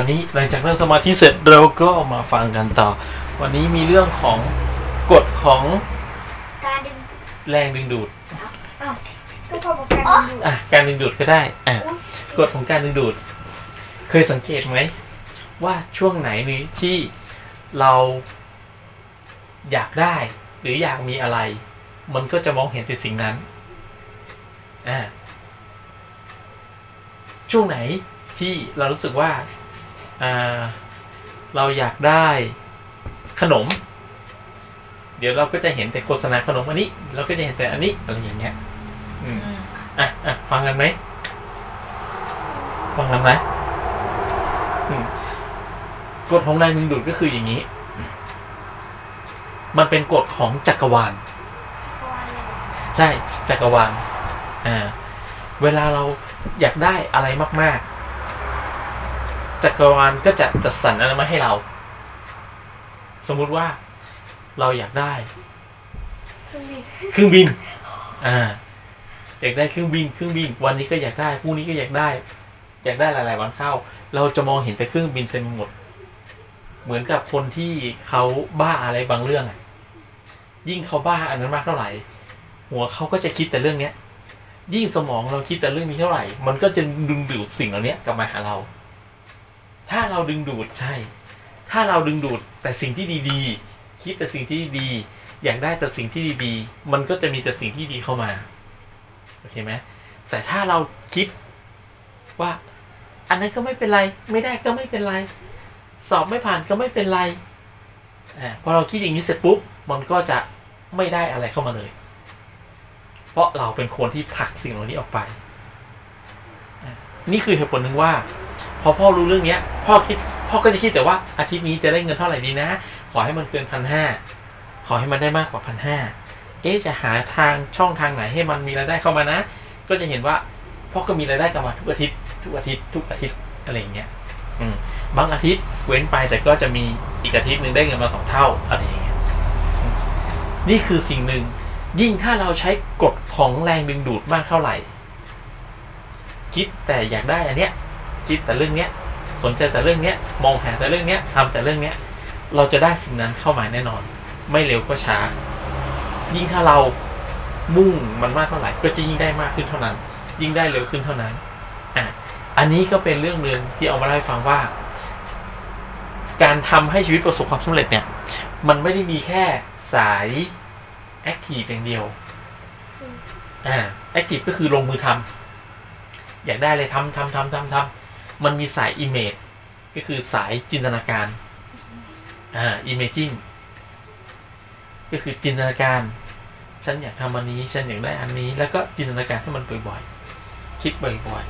วันนี้หลังจากนั่งสมาธิเสร็จเราก็มาฟังกันต่อ วันนี้มีเรื่องของกฎของการดึงแรงดึงดูดอ้าวก็พอบอกการดึงดูดอะการดึงดูดก็ได้อะกฎของการดึงดูด เคยสังเกตไหมว่าช่วงไหนนี้ที่เราอยากได้หรืออยากมีอะไร มันก็จะมองเห็นแต่สิ่งนั้นอ่าช่วงไหนที่เรารู้สึกว่าอ่า เราอยากได้ขนม เดี๋ยวเราก็จะเห็นแต่โฆษณาขนมอันนี้ เราก็จะเห็นแต่อันนี้อะไรอย่างเงี้ยอืมอะอะฟังกันไหมฟังกันไหมอืมกฎของแรงดึงดูดก็คืออย่างนี้ มันเป็นกฎของจักรวาลก็ว่าเลยใช่จักรวาล อ่า เวลาเราอยากได้อะไรมาก ๆ จักรวาลก็จะจัดสรรอะไรมาให้เรา สมมุติว่าเราอยากได้เครื่องบินเครื่องบิน อ่า อยากได้เครื่องบิน เครื่องบิน วันนี้ก็อยากได้ พรุ่งนี้ก็อยากได้ อยากได้หลาย ๆ วันเข้า เราจะมองเห็นแต่เครื่องบินเต็มไปหมด เหมือนกับคนที่เขาบ้าอะไรบางเรื่องอะยิ่งเขาบ้าอันนั้นมากเท่าไหร่ หัวเขาก็จะคิดแต่เรื่องเนี้ย ยิ่งสมองเราคิดแต่เรื่องนี้เท่าไหร่ มันก็จะดึงดูดสิ่งเหล่านี้กลับมาหาเรา ถ้าเราดึงดูดใช่ ถ้าเราดึงดูดแต่สิ่งที่ดีๆ คิดแต่สิ่งที่ดีอยากได้แต่สิ่งที่ดีๆ มันก็จะมีแต่สิ่งที่ดีเข้ามา โอเคไหมแต่ถ้าเราคิดว่า อันนั้นก็ไม่เป็นไร ไม่ได้ก็ไม่เป็นไร สอบไม่ผ่านก็ไม่เป็นไรอ่าพอเราคิดอย่างนี้เสร็จปุ๊บ มันก็จะไม่ได้อะไรเข้ามาเลย เพราะเราเป็นคนที่ผลักสิ่งเหล่านี้ออกไป นี่คือเหตุผลหนึ่งว่า พอพ่อรู้เรื่องเนี้ย พ่อคิดพ่อก็จะคิดแต่ว่าอาทิตย์นี้จะได้เงินเท่าไหร่ดีนะ ขอให้มันเกินพันห้าขอให้มันได้มากกว่าพันห้าเอ๊ะจะหาทางช่องทางไหนให้มันมีรายได้เข้ามานะ ก็จะเห็นว่าพ่อก็มีรายได้กลับมาทุกอาทิตย์ ทุกอาทิตย์ ทุกอาทิตย์อะไรอย่างเงี้ยอืมบางอาทิตย์เว้นไปแต่ก็จะมีอีกอาทิตย์หนึ่งได้เงินมาสองเท่าอะไรอย่างเงี้ยนี่คือสิ่งหนึ่งยิ่งถ้าเราใช้กฎของแรงดึงดูดมากเท่าไหร่ คิดแต่อยากได้อันเนี้ย คิดแต่เรื่องเนี้ยสนใจแต่เรื่องเนี้ยมองหาแต่เรื่องเนี้ยทำแต่เรื่องเนี้ย เราจะได้สิ่งนั้นเข้ามาแน่นอน ไม่เร็วก็ช้า ยิ่งถ้าเรามุ่งมันมากเท่าไหร่ ก็จะยิ่งได้มากขึ้นเท่านั้น ยิ่งได้เร็วขึ้นเท่านั้นอะอันนี้ก็เป็นเรื่องหนึ่งที่เอามาเล่าให้ฟังว่า การทำให้ชีวิตประสบความสำเร็จเนี่ย มันไม่ได้มีแค่สาย active อย่างเดียวอ่า active ก็คือลงมือทำอยากได้เลยทำทำทำทำทำ มันมีสาย image ก็คือสายจินตนาการอ่าอิมเมจินก็คือจินตนาการ ฉันอยากทำอันนี้ ฉันอยากได้อันนี้ แล้วก็จินตนาการให้มันบ่อยๆ คิดบ่อย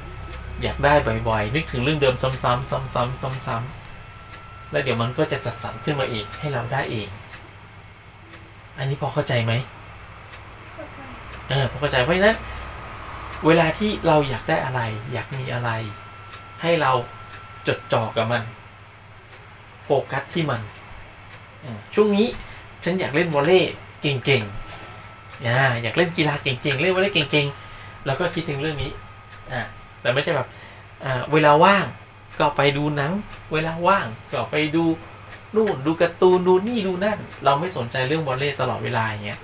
ๆ อยากได้บ่อยๆ นึกถึงเรื่องเดิมซ้ำๆซ้ำๆซ้ำๆแล้วเดี๋ยวมันก็จะจัดสรรขึ้นมาเองให้เราได้เอง อันนี้พอเข้าใจไหมเข้าใจเออพอเข้าใจเพราะฉะนั้น เวลาที่เราอยากได้อะไร อยากมีอะไร ให้เราจดจ่อกับมัน โฟกัสที่มัน ช่วงนี้ฉันอยากเล่นวอลเลย์เก่งๆอยากเล่นกีฬาเก่งๆ เล่นวอลเลย์เก่งๆ แล้วก็คิดถึงเรื่องนี้อ่าแต่ไม่ใช่แบบเวลาว่างก็ไปดูหนัง เวลาว่างก็ไปดูนู่นดูการ์ตูนดูนี่ดูนั่น เราไม่สนใจเรื่องวอลเลย์ตลอดเวลาอย่างเงี้ย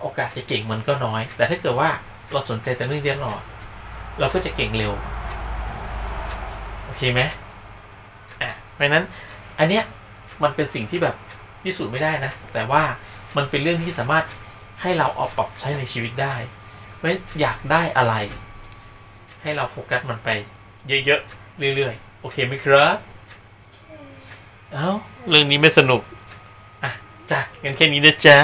โอกาสจะเก่งมันก็น้อย แต่ถ้าเกิดว่าเราสนใจแต่เรื่องเรียนหรอดเราก็จะเก่งเร็ว เคไหมอะเพราะฉะนั้นอันเนี้ยมันเป็นสิ่งที่แบบพิสูจน์ไม่ได้นะ แต่ว่ามันเป็นเรื่องที่สามารถให้เราเอาปรับใช้ในชีวิตได้เพราะฉะนั้นอยากได้อะไร ให้เราโฟกัสมันไป เยอะๆเรื่อยๆโอเคไหมครับเอ้าเรื่องนี้ไม่สนุก อะจ้ะงั้นแค่นี้นะจ๊ะ